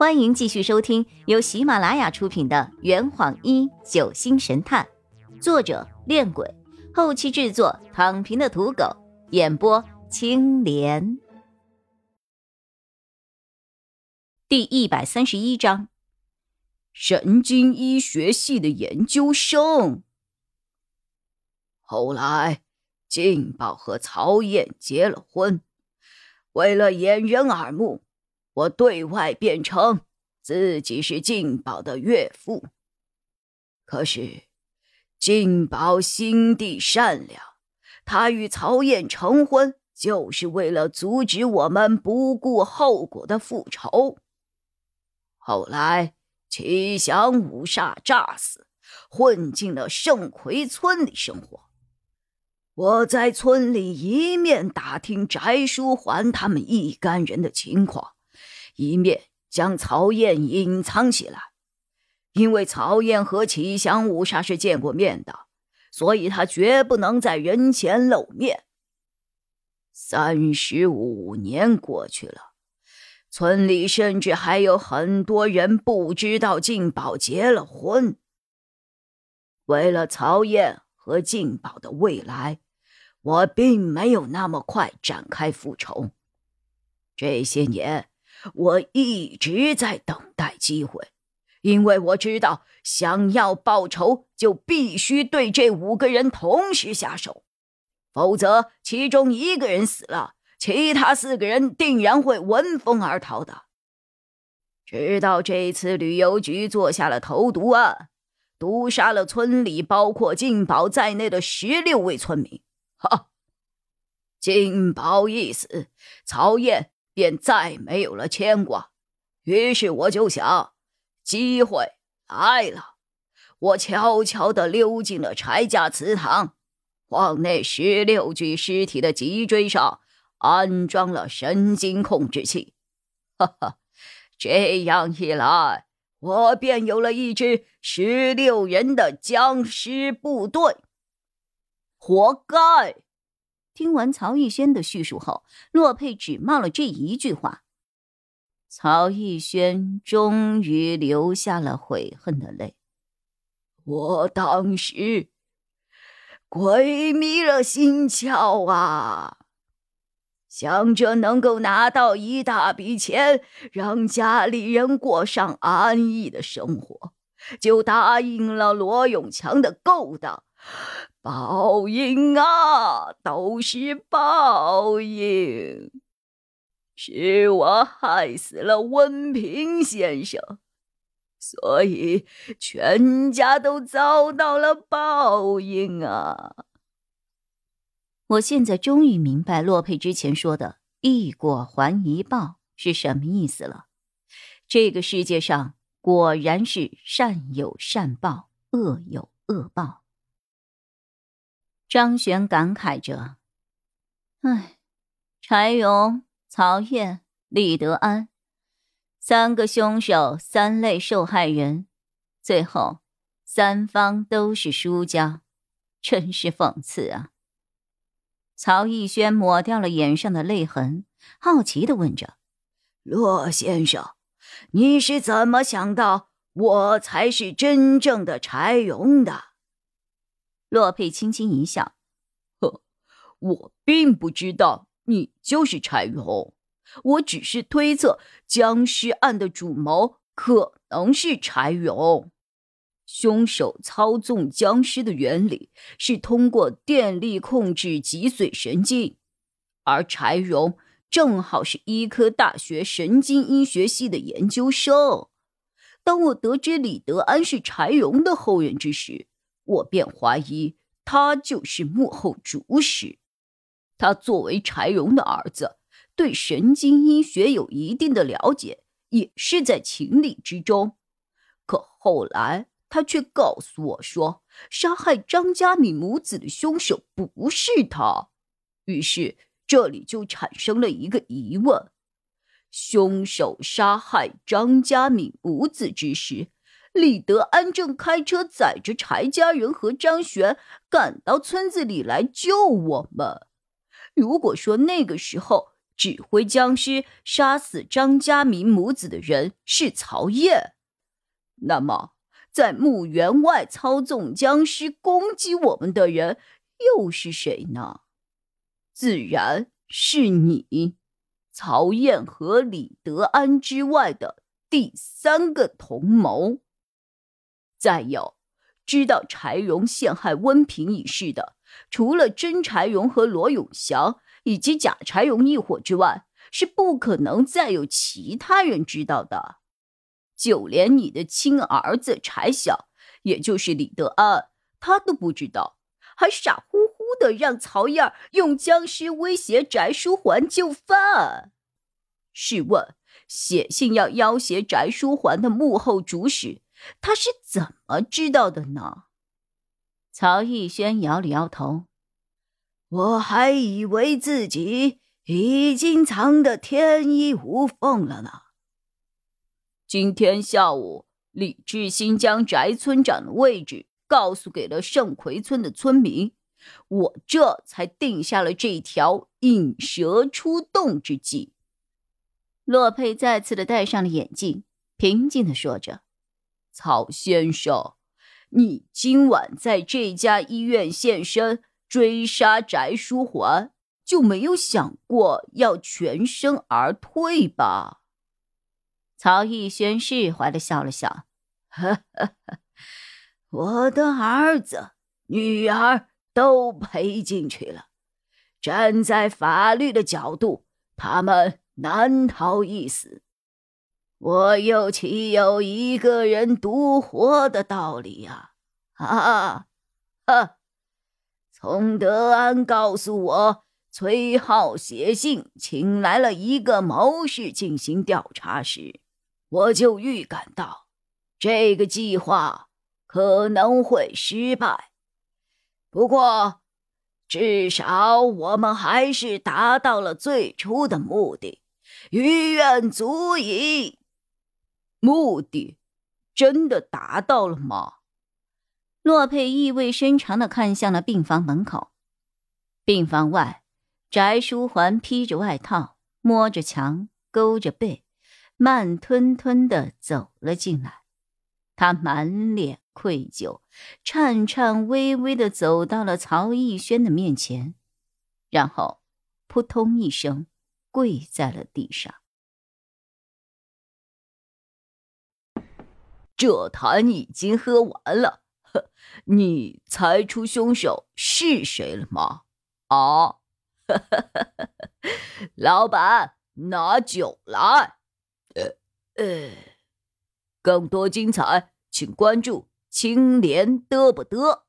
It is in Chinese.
欢迎继续收听由喜马拉雅出品的《圆谎一九星神探》，作者：恋鬼，后期制作：躺平的土狗，演播：青莲。第一百三十一章：神经医学系的研究生。后来，劲宝和曹燕结了婚，为了掩人耳目。我对外辩称自己是静宝的岳父，可是静宝心地善良，他与曹燕成婚就是为了阻止我们不顾后果的复仇。后来齐祥五煞诈死，混进了圣葵村里生活。我在村里一面打听翟书桓他们一干人的情况。一面将曹燕隐藏起来，因为曹燕和齐祥五煞是见过面的，所以他绝不能在人前露面。三十五年过去了，村里甚至还有很多人不知道静宝结了婚。为了曹燕和静宝的未来，我并没有那么快展开复仇。这些年。我一直在等待机会，因为我知道，想要报仇就必须对这五个人同时下手，否则其中一个人死了，其他四个人定然会闻风而逃的。直到这次旅游局做下了投毒案，毒杀了村里包括金宝在内的十六位村民。哈，金宝一死，曹燕。便再没有了牵挂，于是我就想，机会来了。我悄悄地溜进了柴家祠堂，往那十六具尸体的脊椎上安装了神经控制器。哈哈，这样一来，我便有了一支十六人的僵尸部队。活该！听完曹逸轩的叙述后，洛佩只冒了这一句话。曹逸轩终于流下了悔恨的泪。我当时鬼迷了心窍啊，想着能够拿到一大笔钱，让家里人过上安逸的生活，就答应了罗永强的勾当。报应啊，都是报应！是我害死了温平先生，所以全家都遭到了报应啊！我现在终于明白洛佩之前说的“一果还一报”是什么意思了。这个世界上果然是善有善报，恶有恶报。张璇感慨着：“唉，柴荣、曹燕、李德安，三个凶手，三类受害人，最后三方都是输家，真是讽刺啊！”曹逸轩抹掉了眼上的泪痕，好奇的问着：“骆先生，你是怎么想到我才是真正的柴荣的？”洛佩轻轻一笑：“呵，我并不知道你就是柴荣，我只是推测僵尸案的主谋可能是柴荣。凶手操纵僵尸的原理是通过电力控制脊髓神经，而柴荣正好是医科大学神经医学系的研究生。当我得知李德安是柴荣的后人之时，”我便怀疑他就是幕后主使。他作为柴荣的儿子，对神经医学有一定的了解，也是在情理之中。可后来他却告诉我说，杀害张家敏母子的凶手不是他。于是这里就产生了一个疑问：凶手杀害张家敏母子之时。李德安正开车载着柴家人和张璇赶到村子里来救我们。如果说那个时候指挥僵尸杀死张家明母子的人是曹燕，那么在墓园外操纵僵尸攻击我们的人又是谁呢？自然是你，曹燕和李德安之外的第三个同谋。再有，知道柴荣陷害温平一事的，除了真柴荣和罗永祥。以及假柴荣一伙之外，是不可能再有其他人知道的。就连你的亲儿子柴晓，也就是李德安，他都不知道，还傻乎乎的让曹燕用僵尸威胁翟书桓就范。试问，写信要要挟翟书桓的幕后主使，他是怎么知道的呢？曹逸轩摇了摇头。我还以为自己已经藏得天衣无缝了呢。今天下午，李志新将翟村长的位置告诉给了盛奎村的村民，我这才定下了这条引蛇出洞之计。洛佩再次的戴上了眼镜，平静的说着：“曹先生，你今晚在这家医院现身。”追杀翟书桓，就没有想过要全身而退吧？曹逸轩释怀的笑了笑，呵呵呵，我的儿子、女儿都赔进去了。站在法律的角度，他们难逃一死。我又岂有一个人独活的道理呀？啊，哈！从德安告诉我，崔浩写信请来了一个谋士进行调查时，我就预感到这个计划可能会失败。不过，至少我们还是达到了最初的目的，于愿足矣。目的真的达到了吗？洛佩意味深长的看向了病房门口。病房外，翟书桓披着外套，摸着墙，勾着背，慢吞吞的走了进来。他满脸愧疚，颤颤巍巍的走到了曹逸轩的面前，然后扑通一声跪在了地上。这坛已经喝完了。呵你猜出凶手是谁了吗？啊，老板，拿酒来。呃呃，更多精彩，请关注青莲嘚不嘚。